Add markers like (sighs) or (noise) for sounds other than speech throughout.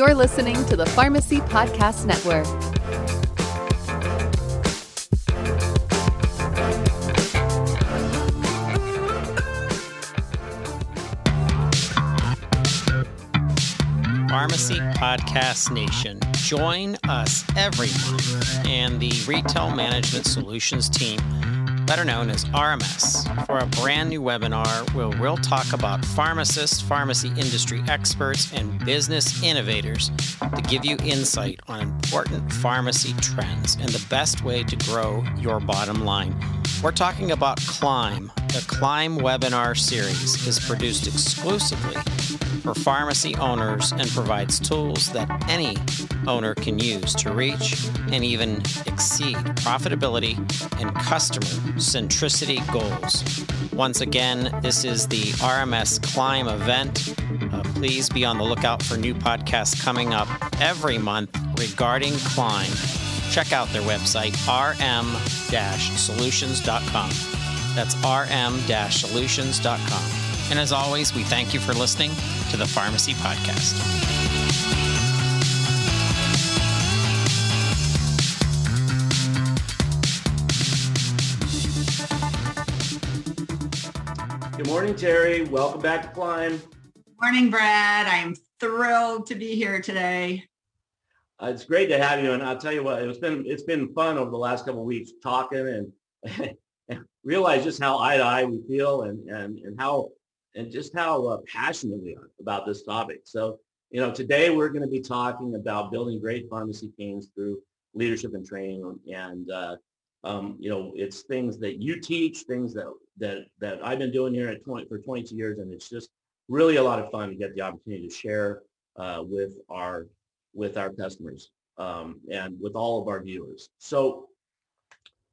You're listening to the Pharmacy Podcast Network. Pharmacy Podcast Nation. Join us every month and the Retail Management Solutions team, better known as RMS, for a brand new webinar where we'll talk about pharmacists, pharmacy industry experts, and business innovators to give you insight on important pharmacy trends and the best way to grow your bottom line. We're talking about Climb. The Climb webinar series is produced exclusively for pharmacy owners and provides tools that any owner can use to reach and even exceed profitability and customer centricity goals. Once again, this is the RMS Climb event. Uh, please be on the lookout for new podcasts coming up every month regarding Climb. Check out their website, rm-solutions.com. That's rm-solutions.com. And as always, we thank you for listening to the Pharmacy Podcast. Good morning, Terri. Welcome back to Climb. Morning, Brad. I'm thrilled to be here today. Uh, it's great to have you, and I'll tell you what, it's been it's been fun over the last couple of weeks talking and, (laughs) and realize just how eye to eye we feel and and and how and just how uh, passionate we are about this topic. So, you know, today we're going to be talking about building great pharmacy teams through leadership and training. And, uh, um, you know, it's things that you teach, things that, that, that I've been doing here at 20, for 22 years. And it's just really a lot of fun to get the opportunity to share uh, with our, with our customers um, and with all of our viewers. So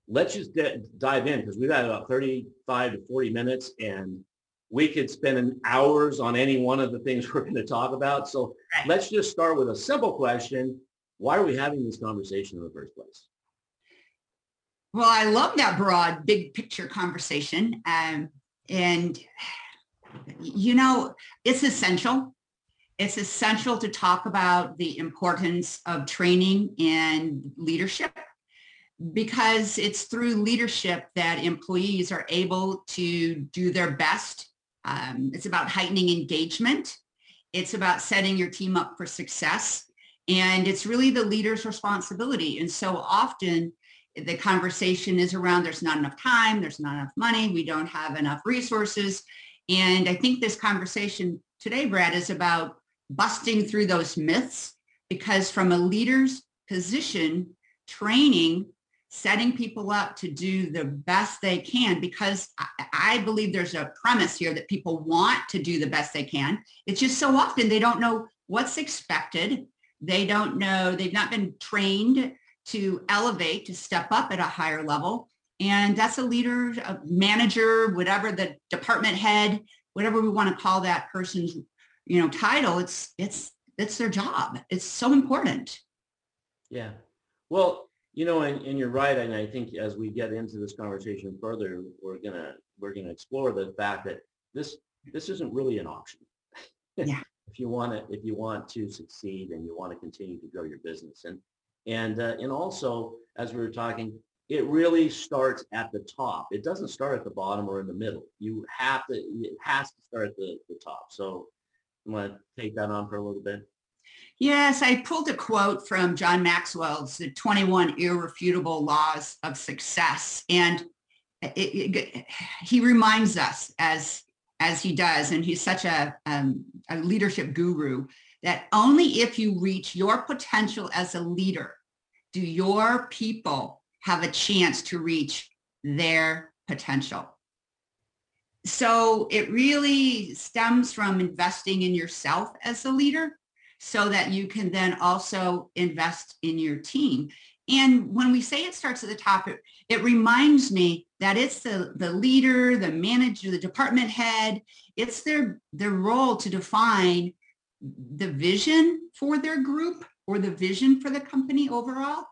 let's just d- dive in because we've had about 35 to 40 minutes and we could spend hours on any one of the things we're going to talk about. So Right. let's just start with a simple question. Why are we having this conversation in the first place? Well, I love that broad, big picture conversation. Um, and, you know, it's essential. It's essential to talk about the importance of training and leadership because it's through leadership that employees are able to do their best. Um, it's about heightening engagement. It's about setting your team up for success. And it's really the leader's responsibility. And so often the conversation is around there's not enough time, there's not enough money, we don't have enough resources. And I think this conversation today, Brad, is about busting through those myths because from a leader's position, training, setting people up to do the best they can because I, I believe there's a premise here that people want to do the best they can. It's just so often they don't know what's expected. They don't know, they've not been trained to elevate, to step up at a higher level. And that's a leader, a manager, whatever the department head, whatever we want to call that person's, you know, title, it's, it's, it's their job. It's so important. Yeah. Well, you know, and, and you're right. And I think as we get into this conversation further, we're gonna we're gonna explore the fact that this this isn't really an option. Yeah. (laughs) if you want to if you want to succeed and you want to continue to grow your business, and and uh, and also as we were talking, it really starts at the top. It doesn't start at the bottom or in the middle. You have to it has to start at the, the top. So I'm gonna take that on for a little bit? Yes, I pulled a quote from John Maxwell's The 21 Irrefutable Laws of Success. And it, it, he reminds us as, as he does, and he's such a, um, a leadership guru, that only if you reach your potential as a leader do your people have a chance to reach their potential. So it really stems from investing in yourself as a leader so that you can then also invest in your team. And when we say it starts at the top, it, it reminds me that it's the, the leader, the manager, the department head, it's their, their role to define the vision for their group or the vision for the company overall.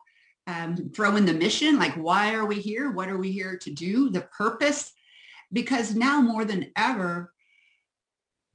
Um, throw in the mission, like why are we here? What are we here to do? The purpose, because now more than ever,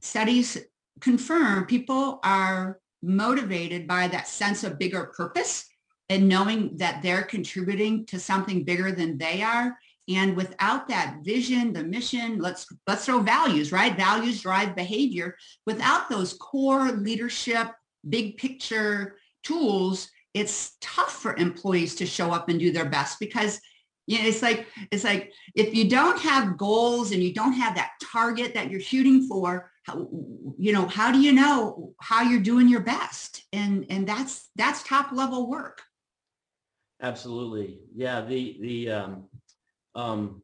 studies confirm people are motivated by that sense of bigger purpose and knowing that they're contributing to something bigger than they are. And without that vision, the mission, let's let's throw values, right? Values drive behavior. Without those core leadership, big picture tools, it's tough for employees to show up and do their best because you know, it's like it's like if you don't have goals and you don't have that target that you're shooting for, you know, how do you know how you're doing your best? And and that's that's top level work. Absolutely. Yeah. The the um, um,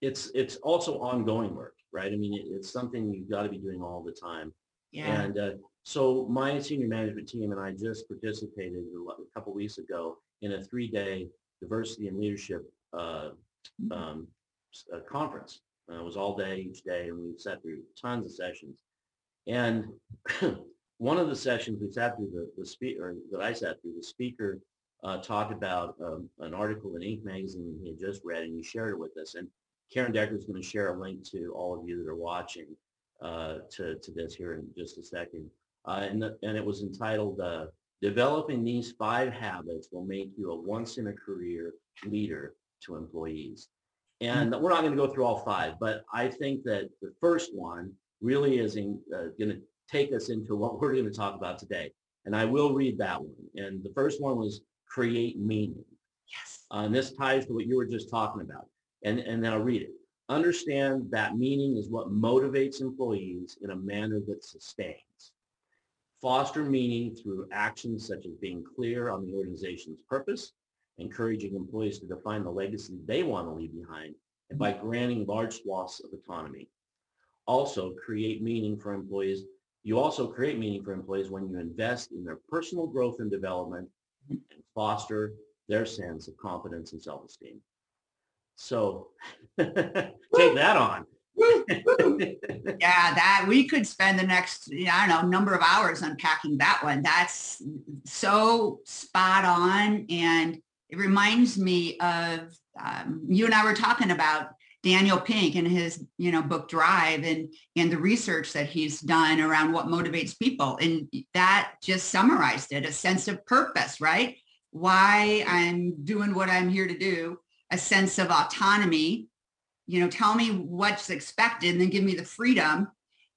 it's it's also ongoing work, right? I mean, it, it's something you've got to be doing all the time. Yeah. And uh, so my senior management team and I just participated a couple weeks ago in a three-day diversity and leadership uh, um, uh, conference. Uh, it was all day each day, and we sat through tons of sessions. And (clears throat) one of the sessions we sat through, the, the speaker that I sat through, the speaker uh, talked about um, an article in Inc. magazine he had just read, and he shared it with us. And Karen Decker is going to share a link to all of you that are watching uh, to, to this here in just a second. Uh, and, the, and it was entitled uh, Developing These Five Habits Will Make You a Once-in-a-Career Leader to Employees. And we're not going to go through all five, but I think that the first one really is uh, going to take us into what we're going to talk about today. And I will read that one. And the first one was create meaning. Yes. Uh, and this ties to what you were just talking about. And, and then I'll read it. Understand that meaning is what motivates employees in a manner that sustains. Foster meaning through actions such as being clear on the organization's purpose, encouraging employees to define the legacy they want to leave behind, and by granting large swaths of autonomy. Also, create meaning for employees. You also create meaning for employees when you invest in their personal growth and development and foster their sense of confidence and self-esteem. So (laughs) take that on. (laughs) yeah, that we could spend the next, I don't know, number of hours unpacking that one. That's so spot on. And it reminds me of um, you and I were talking about Daniel Pink and his, you know, book Drive and and the research that he's done around what motivates people. And that just summarized it, a sense of purpose, right? Why I'm doing what I'm here to do, a sense of autonomy, you know, tell me what's expected and then give me the freedom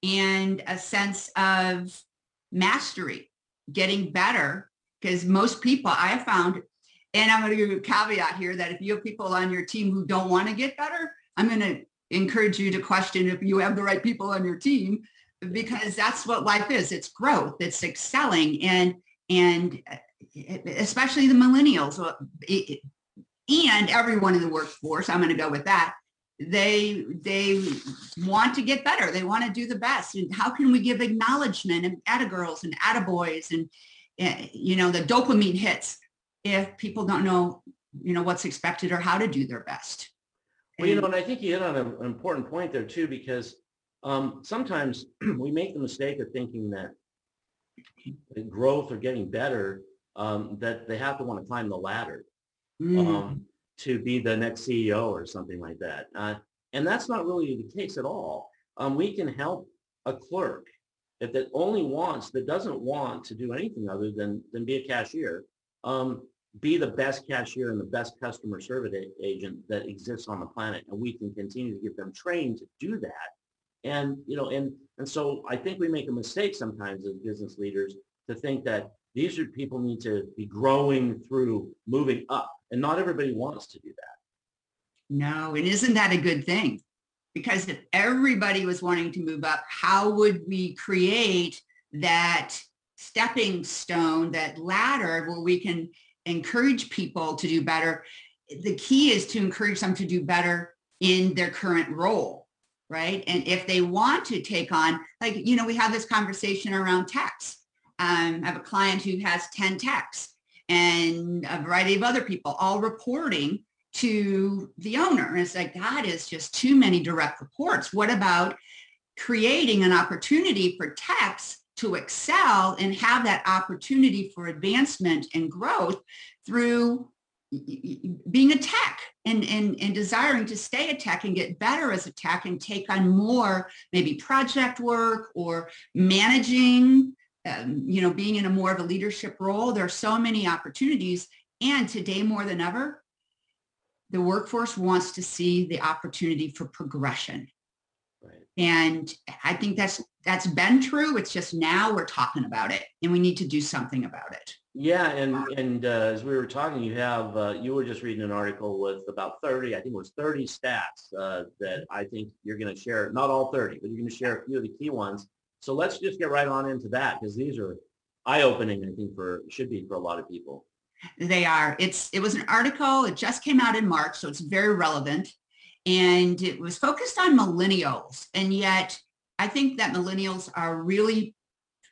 and a sense of mastery, getting better. Because most people I found, and I'm going to give you a caveat here that if you have people on your team who don't want to get better, I'm going to encourage you to question if you have the right people on your team because that's what life is. It's growth, it's excelling and and especially the millennials and everyone in the workforce, I'm going to go with that. They they want to get better. They want to do the best. And how can we give acknowledgement and atta girls and atta boys and eh, you know the dopamine hits if people don't know you know what's expected or how to do their best. Well, you know, and I think you hit on an important point there too, because um, sometimes (clears throat) we make the mistake of thinking that growth or getting better, um, that they have to want to climb the ladder Mm. um, to be the next CEO or something like that. Uh, and that's not really the case at all. Um, we can help a clerk if that only wants, that doesn't want to do anything other than, than be a cashier, um, be the best cashier and the best customer service agent that exists on the planet. And we can continue to get them trained to do that. And, you know, and, and so I think we make a mistake sometimes as business leaders to think that these are people need to be growing through moving up. And not everybody wants to do that. No, and isn't that a good thing? Because if everybody was wanting to move up, how would we create that stepping stone, that ladder where we can encourage people to do better? The key is to encourage them to do better in their current role, right? And if they want to take on, like, you know, we have this conversation around techs. Um, I have a client who has 10 techs and a variety of other people all reporting to the owner. And it's like, that is just too many direct reports. What about creating an opportunity for techs to excel and have that opportunity for advancement and growth through being a tech and, and, and desiring to stay a tech and get better as a tech and take on more maybe project work or managing um, you know, being in a more of a leadership role, there are so many opportunities. And today more than ever, the workforce wants to see the opportunity for progression. And I think that's that's been true. It's just now we're talking about it and we need to do something about it. Yeah, and and uh, as we were talking, you have uh, you were just reading an article with about thirty, I think it was thirty stats uh, that I think you're going to share. Not all thirty, but you're going to share a few of the key ones. So let's just get right on into that because these are eye-opening. I think for should be for a lot of people. They are. It's it was an article. It just came out in March, so it's very relevant, and it was focused on millennials. And yet, I think that millennials are really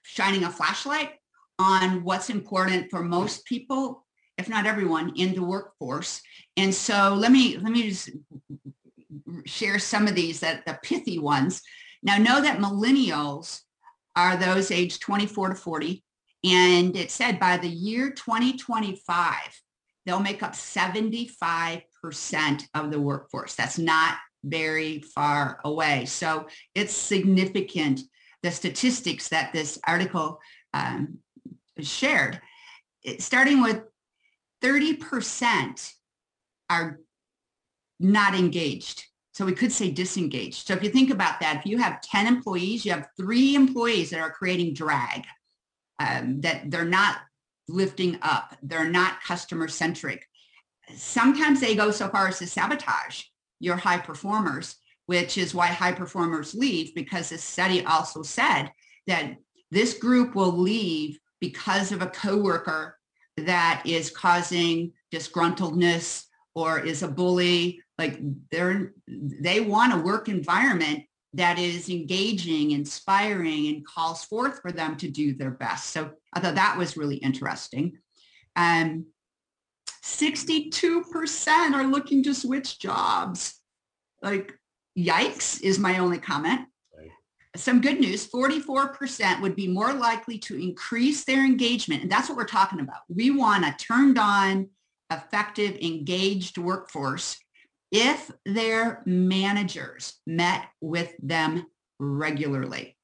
shining a flashlight on what's important for most people, if not everyone, in the workforce. And so let me let me just share some of these that the pithy ones. Now know that millennials are those aged 24 to 40. And it said by the year 2025, they'll make up 75% of the workforce. That's not very far away. So it's significant, the statistics that this article um, shared, it, starting with 30% are not engaged. So we could say disengaged. So if you think about that, if you have 10 employees, you have three employees that are creating drag, um, that they're not lifting up, they're not customer centric. Sometimes they go so far as to sabotage your high performers, which is why high performers leave because this study also said that this group will leave because of a coworker that is causing disgruntledness or is a bully. Like they're they want a work environment that is engaging inspiring and calls forth for them to do their best. So i thought that was really interesting. Um 62% are looking to switch jobs. Like yikes is my only comment. Some good news 44% would be more likely to increase their engagement and that's what we're talking about. We want a turned on effective engaged workforce if their managers met with them regularly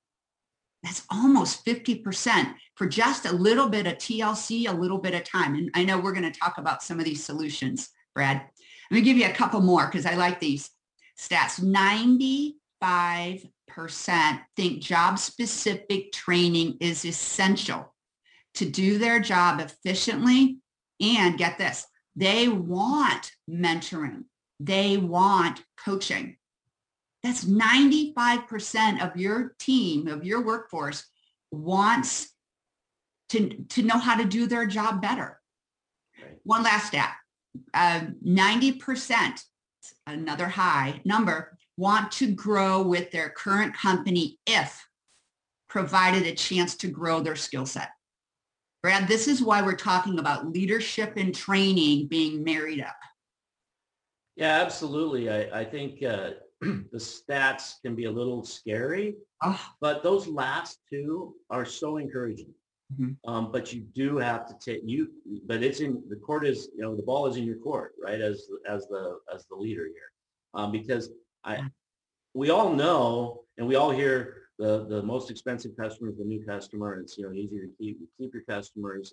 that's almost 50% for just a little bit of tlc a little bit of time. And i know we're going to talk about some of these solutions brad. Let me give you a couple more because i like these stats. 95 percent think job specific training is essential to do their job efficiently. And get this they want mentoring. They want coaching that's 95% of your team of your workforce wants to, to know how to do their job better Right. one last stat uh, 90% another high number want to grow with their current company if provided a chance to grow their skill set. Brad, this is why we're talking about leadership and training being married up. Yeah, absolutely. I, I think uh, (clears throat) the stats can be a little scary, Oh, but those last two are so encouraging. Mhm. Um, but you do have to take you, but it's in the court is you know the ball is in your court, right? As as the as the leader here, um, because I we all know and we all hear the the most expensive customer is the new customer. And it's you know easy to keep keep your customers,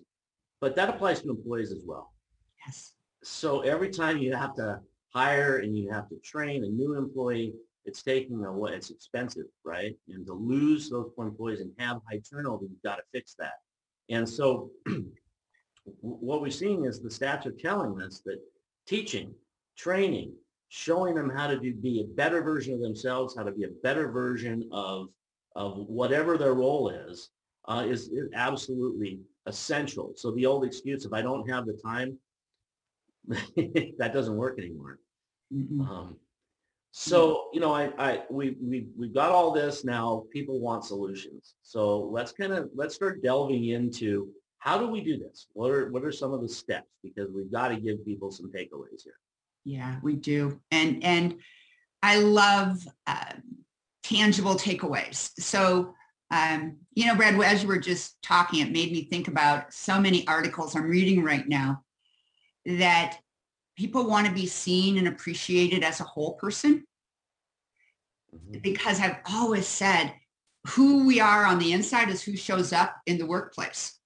but that applies to employees as well. yes. So every time you have to hire and you have to train a new employee, it's taking a it's expensive, right? And to lose those employees and have high turnover, you've got to fix that. And so (clears throat) what we're seeing is the stats are telling us that teaching, training, showing them how to do, be a better version of themselves, how to be a better version of, of whatever their role is, uh, is, is absolutely essential. So the old excuse, if I don't have the time, (laughs) that doesn't work anymore. Um, so, you know, I, I, we, we, we've got all this now, people want solutions. So let's kind of, let's start delving into how do we do this? What are, what are some of the steps? Because we've got to give people some takeaways here. Yeah, we do. And and I love uh, tangible takeaways. So um, you know, Brad, as you were just talking, it made me think about so many articles I'm reading right now that people want to be seen and appreciated as a whole person Mhm. because I've always said who we are on the inside is who shows up in the workplace.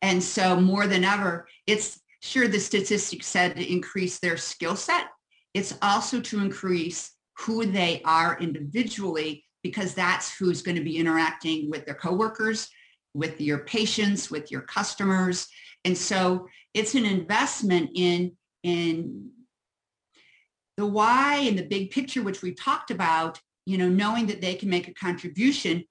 And so more than ever, it's sure the statistics said to increase their skill set. It's also to increase who they are individually because that's who's going to be interacting with their coworkers, with your patients, with your customers. And so it's an investment in, in the why and the big picture, which we talked about, you know, knowing that they can make a contribution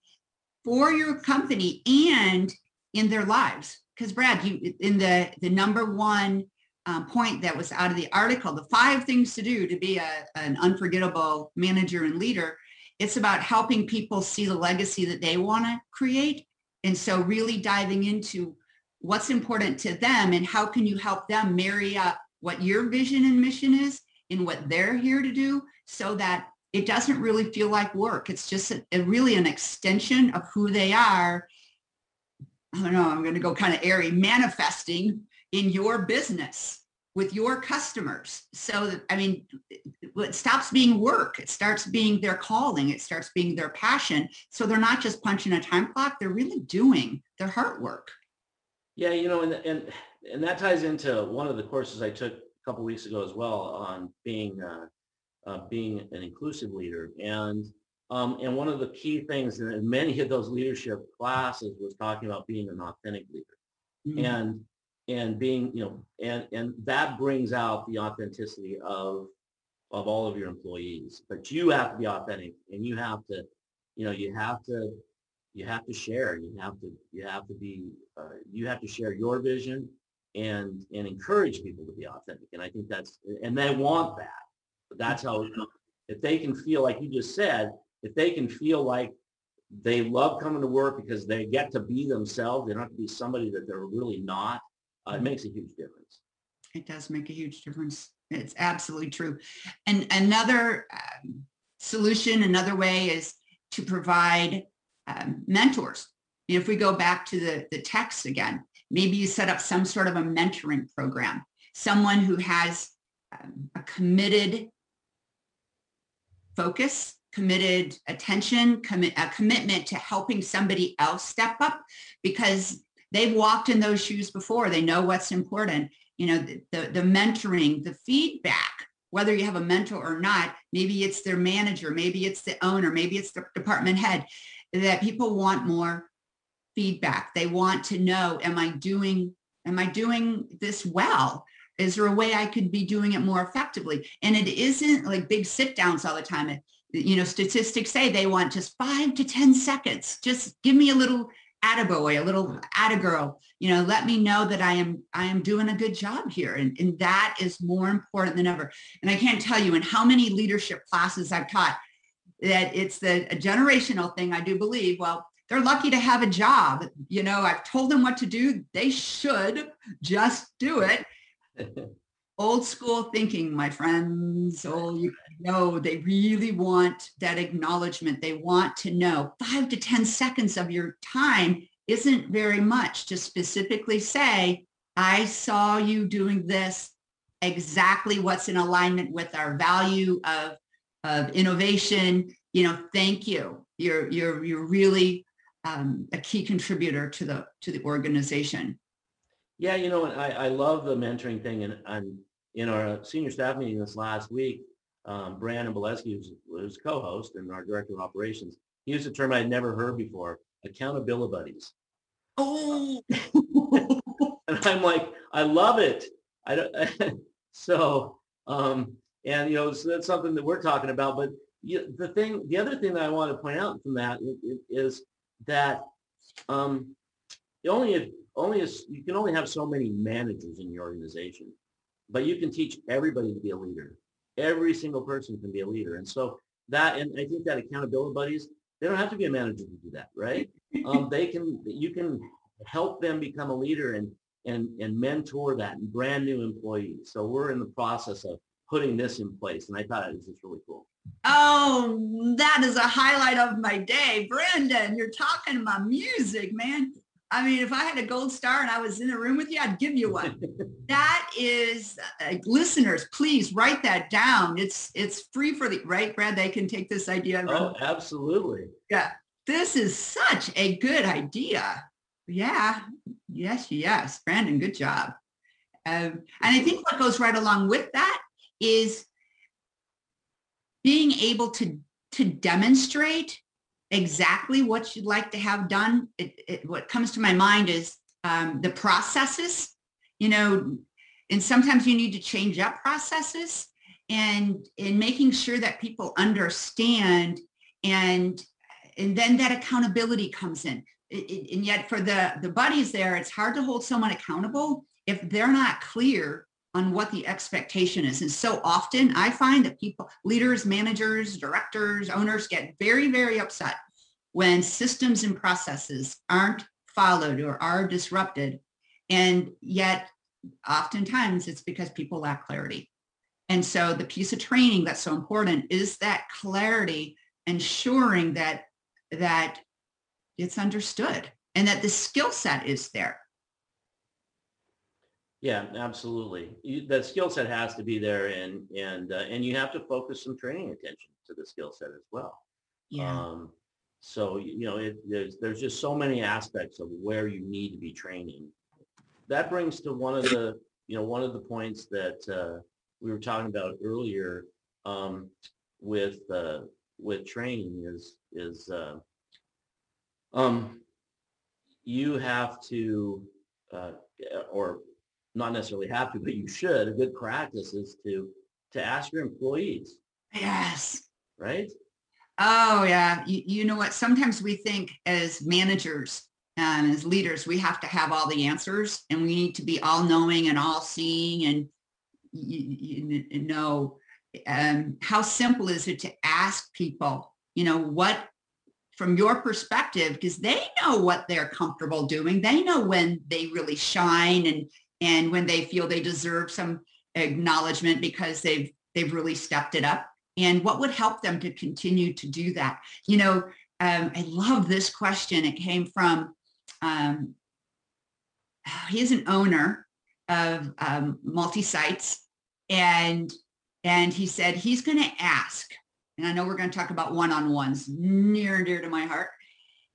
for your company and in their lives. Because Brad, you in the the number one um, point that was out of the article, the five things to do to be a, an unforgettable manager and leader. It's about helping people see the legacy that they want to create. And so really diving into what's important to them and how can you help them marry up what your vision and mission is and what they're here to do so that it doesn't really feel like work. It's just a, a really an extension of who they are. I don't know, I'm going to go kind of airy, manifesting in your business with your customers. So, I mean, it stops being work. It starts being their calling. It starts being their passion. So they're not just punching a time clock. They're really doing their heart work. Yeah, you know, and, and, and that ties into one of the courses I took a couple weeks ago as well on being uh, uh, being an inclusive leader. And um, and one of the key things in many of those leadership classes was talking about being an authentic leader. Mm-hmm. And and being, you know, and and that brings out the authenticity of of all of your employees. But you have to be authentic and you have to, you know, you have to you have to share. You have to you have to be uh, you have to share your vision and and encourage people to be authentic. And I think that's and they want that. But that's how if they can feel like you just said, if they can feel like they love coming to work because they get to be themselves, they don't have to be somebody that they're really not. Uh, it makes a huge difference. It does make a huge difference. It's absolutely true. And another um, solution, another way is to provide um, mentors. If we go back to the, the text again, Maybe you set up some sort of a mentoring program, someone who has um, a committed focus, committed attention, a commitment to helping somebody else step up because they've walked in those shoes before. They know what's important. You know, the, the, the mentoring, the feedback, whether you have a mentor or not, maybe it's their manager, maybe it's the owner, maybe it's the department head, that people want more feedback. They want to know, am I doing, am I doing this well? Is there a way I could be doing it more effectively? And it isn't like big sit downs all the time. It, you know, statistics say they want just five to 10 seconds. Just give me a little attaboy, a little attagirl, you know, let me know that I am, I am doing a good job here. And, and that is more important than ever. And I can't tell you in how many leadership classes I've taught that it's the a generational thing. I do believe, well, they're lucky to have a job. You know, I've told them what to do. They should just do it. (laughs) Old school thinking, my friends. Oh, you know, they really want that acknowledgement. They want to know five to 10 seconds of your time isn't very much to specifically say, I saw you doing this exactly what's in alignment with our value of, of innovation. You know, thank you. You're, you're, you're really um, a key contributor to the to the organization. Yeah, you know, I, I love the mentoring thing, and I'm in our senior staff meeting this last week. Um, Brandon Bolesky, who's, who's co-host and our director of operations, he used a term I'd never heard before: accountability buddies. Oh, (laughs) and I'm like, I love it. I don't. (laughs) so, um, and you know, so that's something that we're talking about. But you, the thing, the other thing that I want to point out from that is that um, only if only you can only have so many managers in your organization, but you can teach everybody to be a leader. Every single person can be a leader, and so that and I think that accountability buddies they don't have to be a manager to do that, right? Um, they can you can help them become a leader and and and mentor that brand new employees. So we're in the process of putting this in place, and I thought it was just really cool. Oh, that is a highlight of my day. Brandon, you're talking my music, man. I mean, if I had a gold star and I was in a room with you, I'd give you one. (laughs) that is, uh, listeners, please write that down. It's it's free for the right, Brad. They can take this idea. Oh, absolutely. Yeah. this is such a good idea. Yeah, yes, yes. Brandon, good job. Um, and I think what goes right along with that is being able to, to demonstrate exactly what you'd like to have done. It, it, what comes to my mind is um, the processes, you know, and sometimes you need to change up processes and in making sure that people understand and and then that accountability comes in it, it, and yet for the the buddies there it's hard to hold someone accountable if they're not clear on what the expectation is. And so often i find that people leaders managers directors owners get very very upset when systems and processes aren't followed or are disrupted. And yet oftentimes it's because people lack clarity. And so the piece of training that's so important is that clarity ensuring that that it's understood and that the skill set is there. Yeah, absolutely. You, that skill set has to be there and and uh, and you have to focus some training attention to the skill set as well. Yeah. Um, so you know, it, there's there's just so many aspects of where you need to be training. That brings to one of the you know one of the points that uh, we were talking about earlier um, with uh, with training is is uh, um, you have to uh, or not necessarily have to, but you should. A good practice is to to ask your employees. Yes. Right. Oh yeah. You, you know what? Sometimes we think as managers and as leaders, we have to have all the answers and we need to be all knowing and all seeing and you, you know, um, how simple is it to ask people, you know, what from your perspective, because they know what they're comfortable doing. They know when they really shine and and when they feel they deserve some acknowledgement because they've they've really stepped it up. And what would help them to continue to do that? You know um, i love this question. It came from um, (sighs) he's an owner of um, multi-sites. And and he said he's going to ask and i know we're going to talk about one-on-ones near and dear to my heart.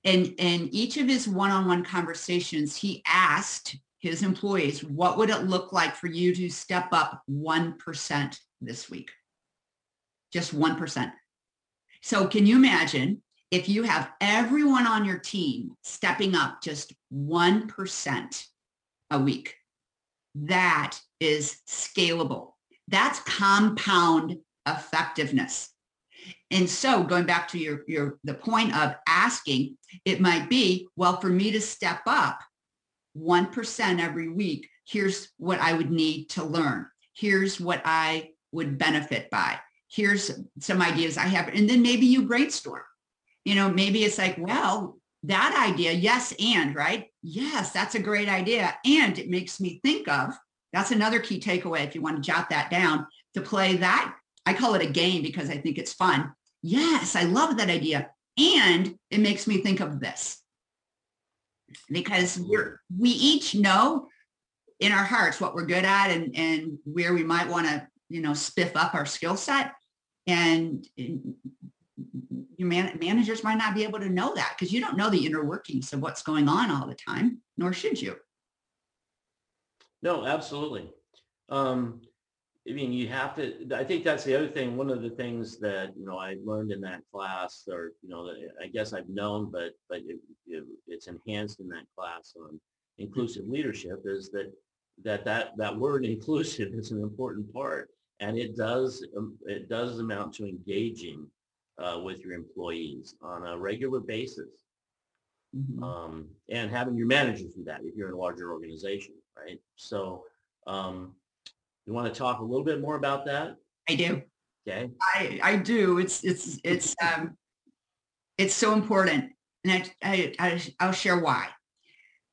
And in each of his one-on-one conversations he asked his employees what would it look like for you to step up 1% this week? Just 1% so can you imagine if you have everyone on your team stepping up just 1% a week? That is scalable. That's compound effectiveness. And so going back to your, your the point of asking, it might be, well, for me to step up 1% every week, here's what I would need to learn. Here's what I would benefit by. Here's some ideas I have. And then maybe you brainstorm. You know, maybe it's like, well, that idea, yes, and right? Yes, that's a great idea. And it makes me think of that's another key takeaway if you want to jot that down to play that. I call it a game because I think it's fun. Yes, I love that idea. And it makes me think of this because we're, we each know in our hearts what we're good at and, and where we might want to, you know, spiff up our skill set. And your man, managers might not be able to know that because you don't know the inner workings of what's going on all the time, nor should you. No, absolutely. Um, I mean, you have to, I think that's the other thing. One of the things that, you know, I learned in that class or, you know, I guess I've known, but, but it, it, it's enhanced in that class on inclusive leadership is that, that, that, that word (laughs) inclusive is an important part. And it does, um, it does amount to engaging uh, with your employees on a regular basis. Mm-hmm. Um, and having your managers do that if you're in a larger organization right? So um, you want to talk a little bit more about that? I do. Okay. I, I do. It's, it's, it's, um, it's so important. And I, I, I'll share why.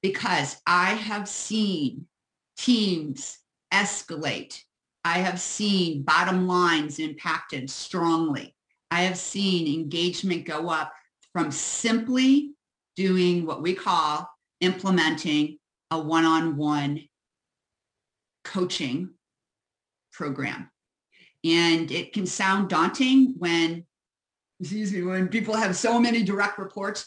Because I have seen teams escalate. I have seen bottom lines impacted strongly. I have seen engagement go up from simply doing what we call implementing a one-on-one coaching program. And it can sound daunting when excuse me, when people have so many direct reports,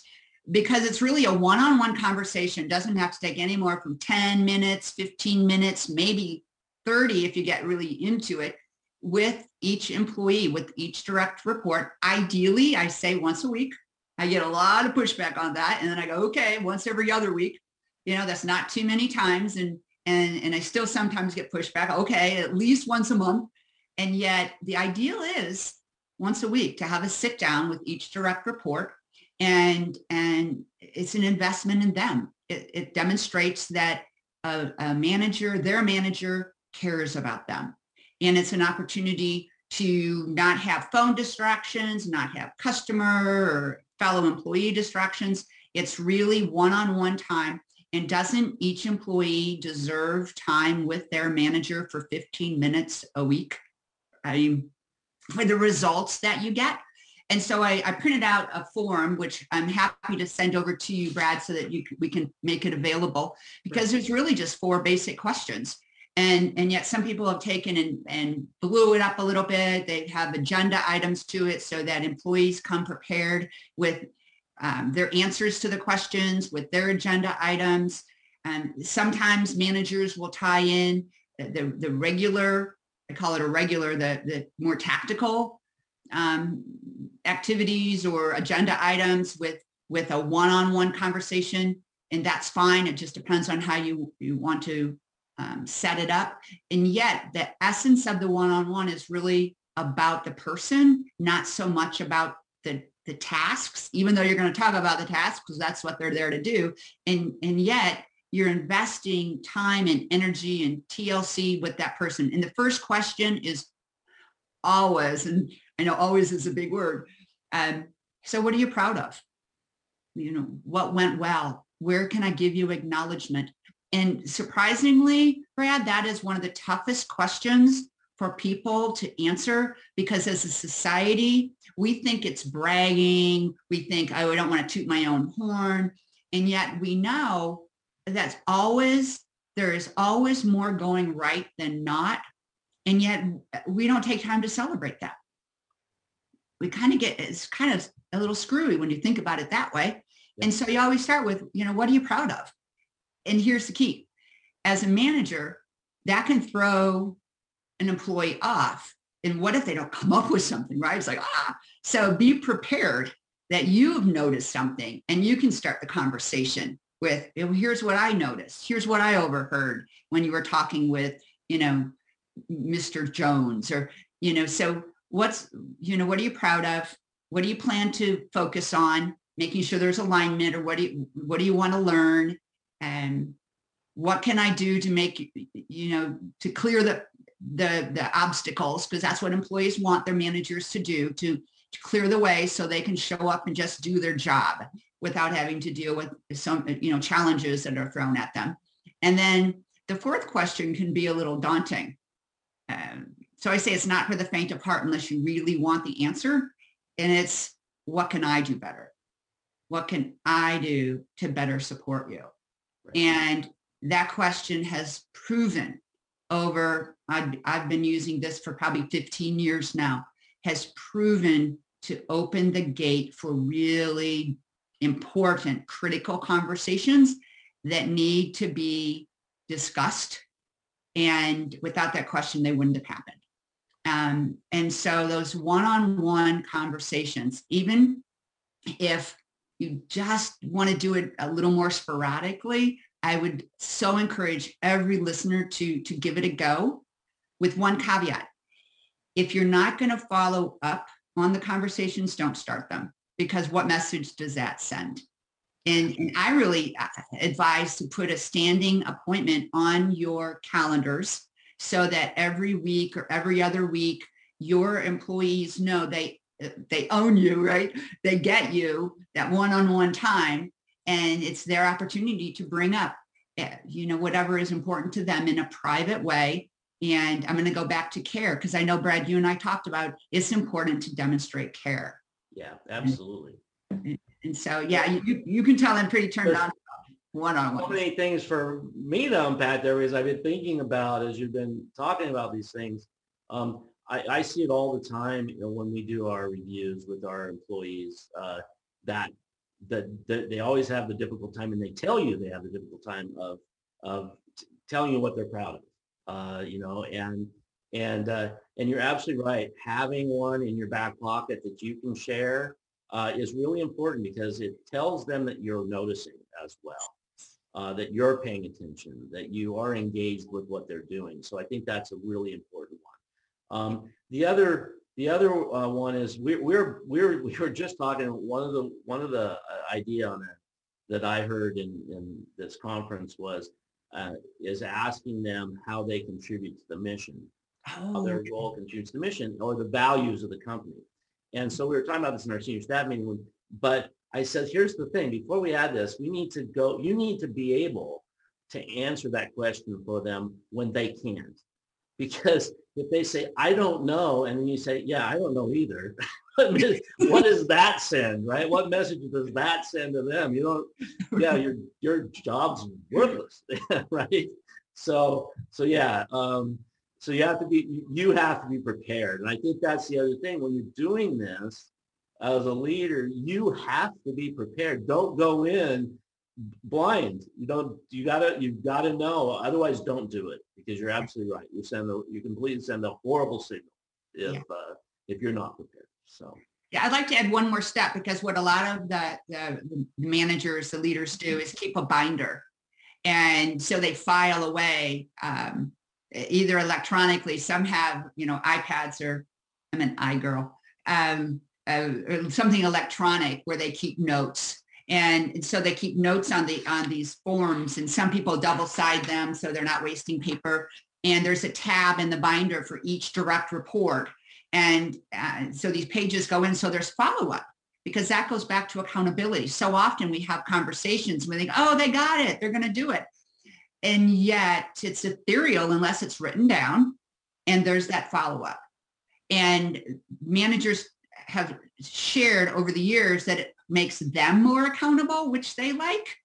because it's really a one-on-one conversation. It doesn't have to take any more from 10 minutes, 15 minutes, maybe 30 if you get really into it with each employee, with each direct report. Ideally, I say once a week. I get a lot of pushback on that. And then I go, okay, once every other week. You know, that's not too many times. And and and I still sometimes get pushed back. Okay, at least once a month. And yet the ideal is once a week to have a sit down with each direct report and and it's an investment in them. It, it demonstrates that a, a manager, their manager cares about them. And it's an opportunity to not have phone distractions, not have customer or fellow employee distractions. It's really one-on-one time. And doesn't each employee deserve time with their manager for 15 minutes a week? I mean, for the results that you get. And so I, I, printed out a form, which I'm happy to send over to you, Brad, so that you we can make it available because there's really just four basic questions. And, and yet some people have taken and, and blew it up a little bit. They have agenda items to it so that employees come prepared with um, their answers to the questions, with their agenda items. And sometimes managers will tie in the, the regular, I call it a regular, the, the more tactical um, activities or agenda items with, with a one-on-one conversation. And that's fine. It just depends on how you, you want to um, set it up. And yet the essence of the one-on-one is really about the person, not so much about the, the tasks, even though you're going to talk about the tasks because that's what they're there to do. And, and yet you're investing time and energy and TLC with that person. And the first question is always, and I know always is a big word. Um, so what are you proud of? You know, what went well? Where can I give you acknowledgement? And surprisingly, Brad, that is one of the toughest questions for people to answer because as a society, we think it's bragging. We think, oh, I don't want to toot my own horn. And yet we know that's always, there is always more going right than not. And yet we don't take time to celebrate that. We kind of get, it's kind of a little screwy when you think about it that way. Yeah. And so you always start with, you know, what are you proud of? and here's the key. As a manager, that can throw an employee off. And what if they don't come up with something, right? It's like, ah, so be prepared that you've noticed something and you can start the conversation with, here's what I noticed. Here's what I overheard when you were talking with, you know, Mr. Jones or, you know, so what's, you know, what are you proud of? What do you plan to focus on? Making sure there's alignment or what do you, what do you want to learn? and what can I do to make, you know, to clear the, the, the obstacles, because that's what employees want their managers to do, to, to clear the way so they can show up and just do their job without having to deal with some, you know, challenges that are thrown at them. And then the fourth question can be a little daunting. Um, so I say it's not for the faint of heart unless you really want the answer. And it's, what can I do better? What can I do to better support you? And that question has proven over, I've, I've been using this for probably 15 years now, has proven to open the gate for really important, critical conversations that need to be discussed. And without that question, they wouldn't have happened. Um, and so those one-on-one -on -one conversations, even if you just want to do it a little more sporadically, I would so encourage every listener to, to give it a go with one caveat. If you're not going to follow up on the conversations, don't start them because what message does that send? And, and, I really uh, advise to put a standing appointment on your calendars so that every week or every other week, your employees know they they own you, right? They get you that one-on-one time and it's their opportunity to bring up, eh, you know, whatever is important to them in a private way. And I'm going to go back to care because I know, Brad, you and I talked about it's important to demonstrate care. Yeah, absolutely. And, and so, yeah, you, you can tell I'm pretty turned on one-on-one. So many things for me to unpack there is I've been thinking about as you've been talking about these things. Um, I, I see it all the time, you know, when we do our reviews with our employees, uh, that, that, that they always have the difficult time and they tell you they have the difficult time of, of telling you what they're proud of. Uh, you know, and, and, uh, and you're absolutely right. Having one in your back pocket that you can share, uh, is really important because it tells them that you're noticing as well. Uh, that you're paying attention, that you are engaged with what they're doing. So I think that's a really important one. Um, the other, the other uh, one is we're, we're, we're, we were just talking, one of the, one of the uh, idea on it that I heard in, in this conference was, uh, is asking them how they contribute to the mission, how Oh, their role contributes to the mission or the values of the company. And so we were talking about this in our senior staff meeting, but I said, here's the thing, before we add this, we need to go, you need to be able to answer that question for them when they can't. Because if they say, I don't know, and then you say, yeah, I don't know either. (laughs) what does- what does that send, right? What message does that send to them? You don't, yeah, your, your job's worthless, (laughs) right? So, so yeah, um, so you have to be, you have to be prepared. And I think that's the other thing. When you're doing this as a leader, you have to be prepared. Don't go in blind. You don't, you gotta, you've gotta know. Otherwise, don't do it because you're absolutely right. You send a, you completely send a horrible signal if, Yeah. uh, if you're not prepared. So, Yeah, I'd like to add one more step because what a lot of the, the the managers, the leaders do is keep a binder. And so they file away um, either electronically, some have, you know, iPads or I'm an i girl, um, uh, something electronic where they keep notes. And so they keep notes on the on these forms and some people double side them so they're not wasting paper. And there's a tab in the binder for each direct report. And uh, so these pages go in, so there's follow-up because that goes back to accountability. So often we have conversations, we think, oh, they got it, they're going to do it. And yet it's ethereal unless it's written down and there's that follow-up. And managers have shared over the years that makes them more accountable, which they like.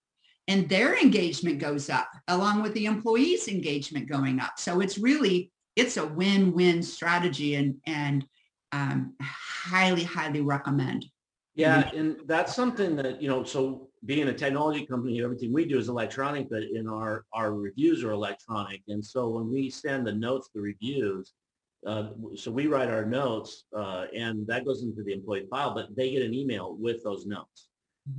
And their engagement goes up along with the employees' engagement going up. So it's really it's a win-win strategy and and um, highly highly recommend yeah, and that's something that, you know, so being a technology company, everything we do is electronic, but in our, our reviews are electronic. And so when we send the notes, the reviews, uh, so we write our notes uh, and that goes into the employee file, but they get an email with those notes.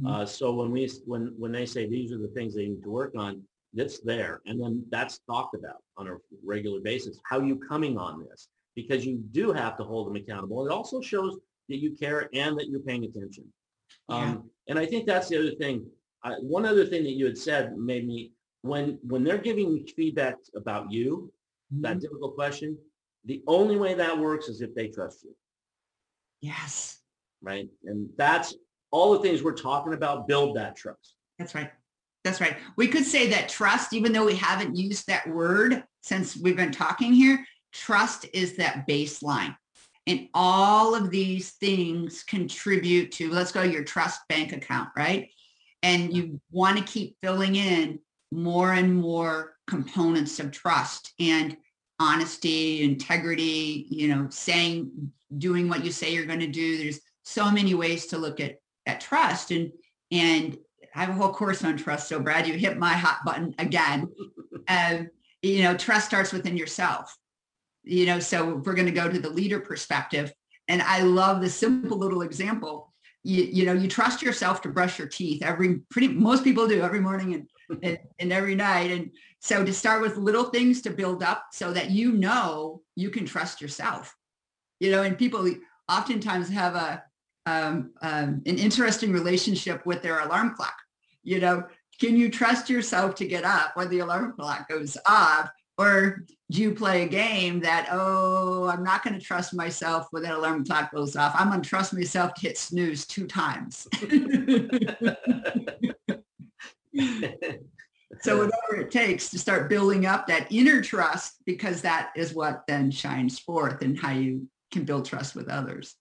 Uh, so when we, when, when they say these are the things they need to work on, that's there. And then that's talked about on a regular basis. How you coming on this? Because you do have to hold them accountable. It also shows that you care and that you're paying attention. Um, and I think that's the other thing. I, one other thing that you had said made me, when, when they're giving feedback about you, that difficult question, the only way that works is if they trust you, yes. Right? And that's all the things we're talking about, build that trust. that's right. That's right. We could say that trust even though we haven't used that word since we've been talking here trust is that baseline. And all of these things contribute to let's go to your trust bank account right? And you want to keep filling in more and more components of trust. And honesty integrity you know saying doing what you say you're going to do. There's so many ways to look at at trust and and i have a whole course on trust. So brad you hit my hot button again. (laughs) Um, you know trust starts within yourself. You know so we're going to go to the leader perspective. And i love the simple little example. You, you know you trust yourself to brush your teeth every pretty most people do every morning and, and and every night. And so to start with little things to build up so that you know you can trust yourself. You know and people oftentimes have a um, um, an interesting relationship with their alarm clock. You know can you trust yourself to get up when the alarm clock goes off? Or do you play a game that oh i'm not going to trust myself when that alarm clock goes off. I'm going to trust myself to hit snooze two times (laughs) (laughs) so whatever it takes to start building up that inner trust because that is what then shines forth and how you can build trust with others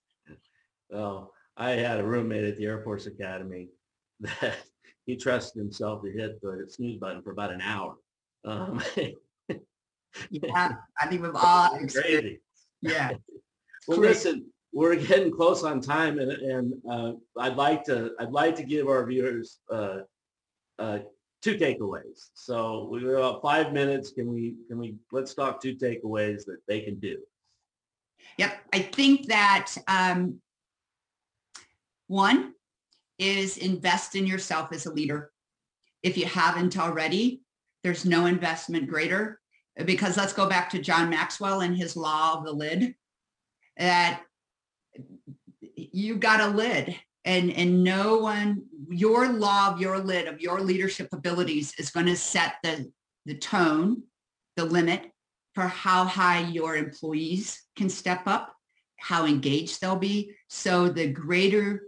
Well, I had a roommate at the Air Force Academy (laughs) that he trusted himself to hit the snooze button for about an hour. Um, (laughs) yeah i think we've all experienced crazy. Yeah. Well, Great. listen, we're getting close on time and, and uh, I'd like to, I'd like to give our viewers uh, uh, two takeaways. So we have about five minutes. Can we, can we, let's talk two takeaways that they can do. Yep. I think that um, one is invest in yourself as a leader. If you haven't already, there's no investment greater because let's go back to John Maxwell and his law of the lid that you got a lid and and no one your law of your lid of your leadership abilities is going to set the the tone the limit for how high your employees can step up how engaged they'll be. So the greater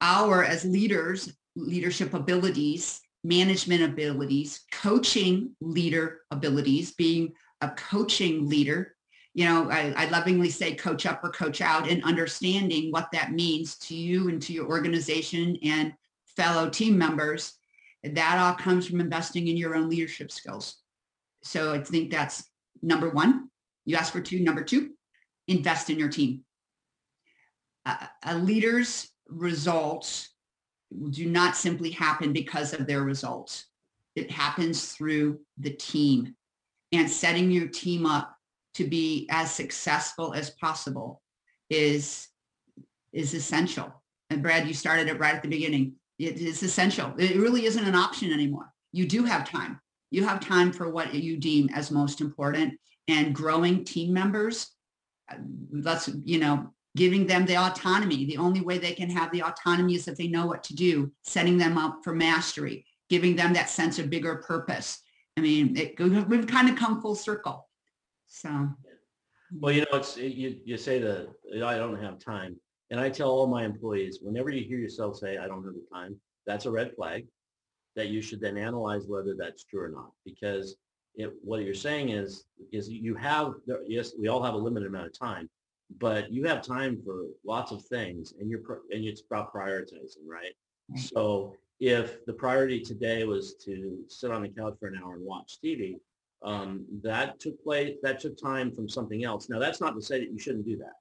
our as leaders leadership abilities management abilities coaching leader abilities being a coaching leader you know, I, I lovingly say coach up or coach out and understanding what that means to you and to your organization and fellow team members. That all comes from investing in your own leadership skills. So I think that's number one. You asked for two. Number two, invest in your team. A, a leader's results do not simply happen because of their results. It happens through the team and setting your team up to be as successful as possible is is essential. And Brad, you started it right at the beginning. It is essential. It really isn't an option anymore. You do have time. You have time for what you deem as most important and growing team members. Let's, you know, giving them the autonomy. The only way they can have the autonomy is if they know what to do, setting them up for mastery, giving them that sense of bigger purpose. I mean, it, we've kind of come full circle. So, Well, you know, it's, you, you say the, I don't have time. And I tell all my employees, whenever you hear yourself say, I don't have the time, that's a red flag that you should then analyze whether that's true or not. Because it, what you're saying is, is you have, yes, we all have a limited amount of time, but you have time for lots of things and you're, and it's about prioritizing, right? Right. So if the priority today was to sit on the couch for an hour and watch TV, um, that took place, that took time from something else. Now, that's not to say that you shouldn't do that.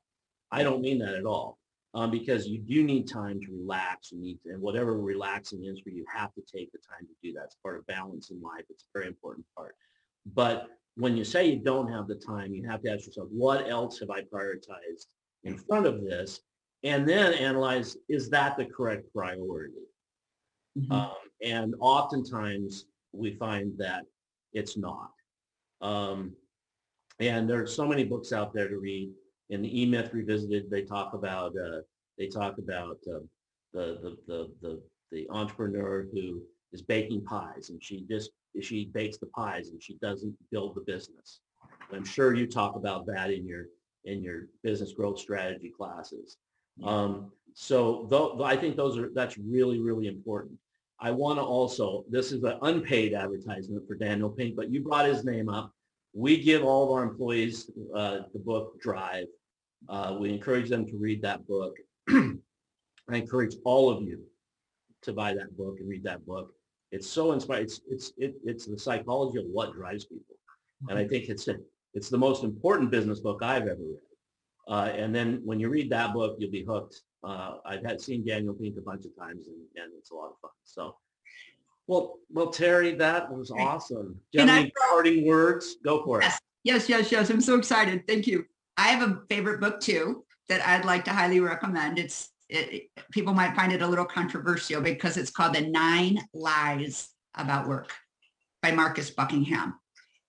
I don't mean that at all. Um, because you do need time to relax. You need to, and whatever relaxing is for you, you have to take the time to do that. It's part of balance in life. It's a very important part. But when you say you don't have the time, you have to ask yourself, what else have I prioritized in front of this? And then analyze, is that the correct priority? mhm. Um, and oftentimes we find that it's not. Um, and there are so many books out there to read. In the E-Myth Revisited, they talk about uh, they talk about uh, the, the the the the entrepreneur who is baking pies, and she just she bakes the pies and she doesn't build the business. I'm sure you talk about that in your in your business growth strategy classes. Um, so though, I think those are that's really really important. I want to also, this is an unpaid advertisement for Daniel Pink, but you brought his name up. We give all of our employees uh, the book Drive. Uh, we encourage them to read that book. (clears throat) I encourage all of you to buy that book and read that book. It's so inspiring. It's it's it, it's the psychology of what drives people, and I think it's it's the most important business book I've ever read. Uh, and then when you read that book, you'll be hooked. Uh, I've had seen Daniel Pink a bunch of times, and, and it's a lot of fun. So, well, well, Terri, that was Great. awesome. Do you Can have I any parting words? Go for it. Yes. Yes, yes, yes. I'm so excited. Thank you. I have a favorite book too that I'd like to highly recommend. It's it, people might find it a little controversial because it's called The Nine Lies About Work by Marcus Buckingham.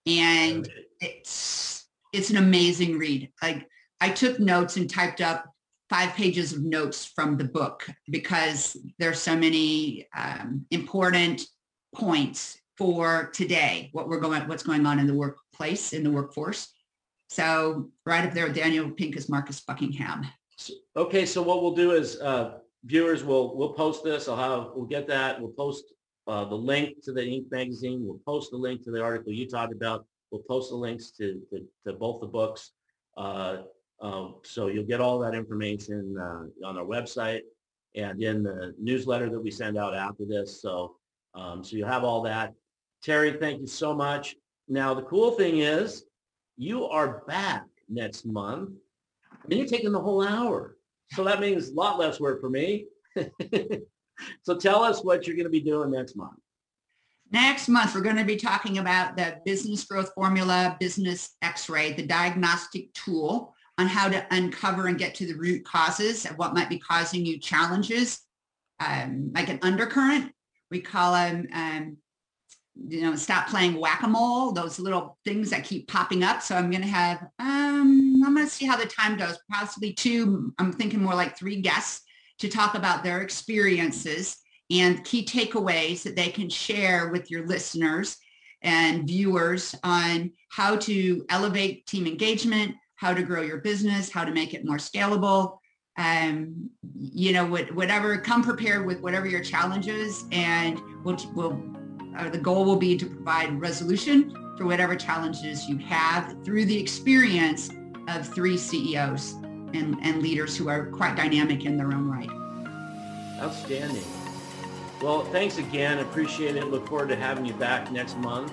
And it's it's an amazing read. Like I took notes and typed up five pages of notes from the book because there's so many um, important points for today, what we're going, what's going on in the workplace, in the workforce. So right up there Daniel Pink is Marcus Buckingham. Okay, so what we'll do is, uh, viewers, will we'll post this. I'll have, we'll get that. We'll post uh, the link to the Inc. magazine. We'll post the link to the article you talked about. We'll post the links to, to, to both the books. Uh, um, so you'll get all that information uh, on our website and in the newsletter that we send out after this. So, um, so you have all that. Terri, thank you so much. Now, the cool thing is you are back next month. I mean, you're taking the whole hour. So that means a lot less work for me. (laughs) so tell us what you're going to be doing next month. Next month, we're going to be talking about the business growth formula, business x-ray, the diagnostic tool on how to uncover and get to the root causes of what might be causing you challenges, um, like an undercurrent. We call them, um, you know, stop playing whack-a-mole, those little things that keep popping up. So I'm going to have, um, I'm going to see how the time goes, possibly two, I'm thinking more like three guests to talk about their experiences and key takeaways that they can share with your listeners and viewers on how to elevate team engagement, how to grow your business, how to make it more scalable. Um, you know, whatever, come prepared with whatever your challenges and we'll, we'll uh, the goal will be to provide resolution for whatever challenges you have through the experience of three CEOs and, and leaders who are quite dynamic in their own right. Outstanding. Well, thanks again. Appreciate it. Look forward to having you back next month.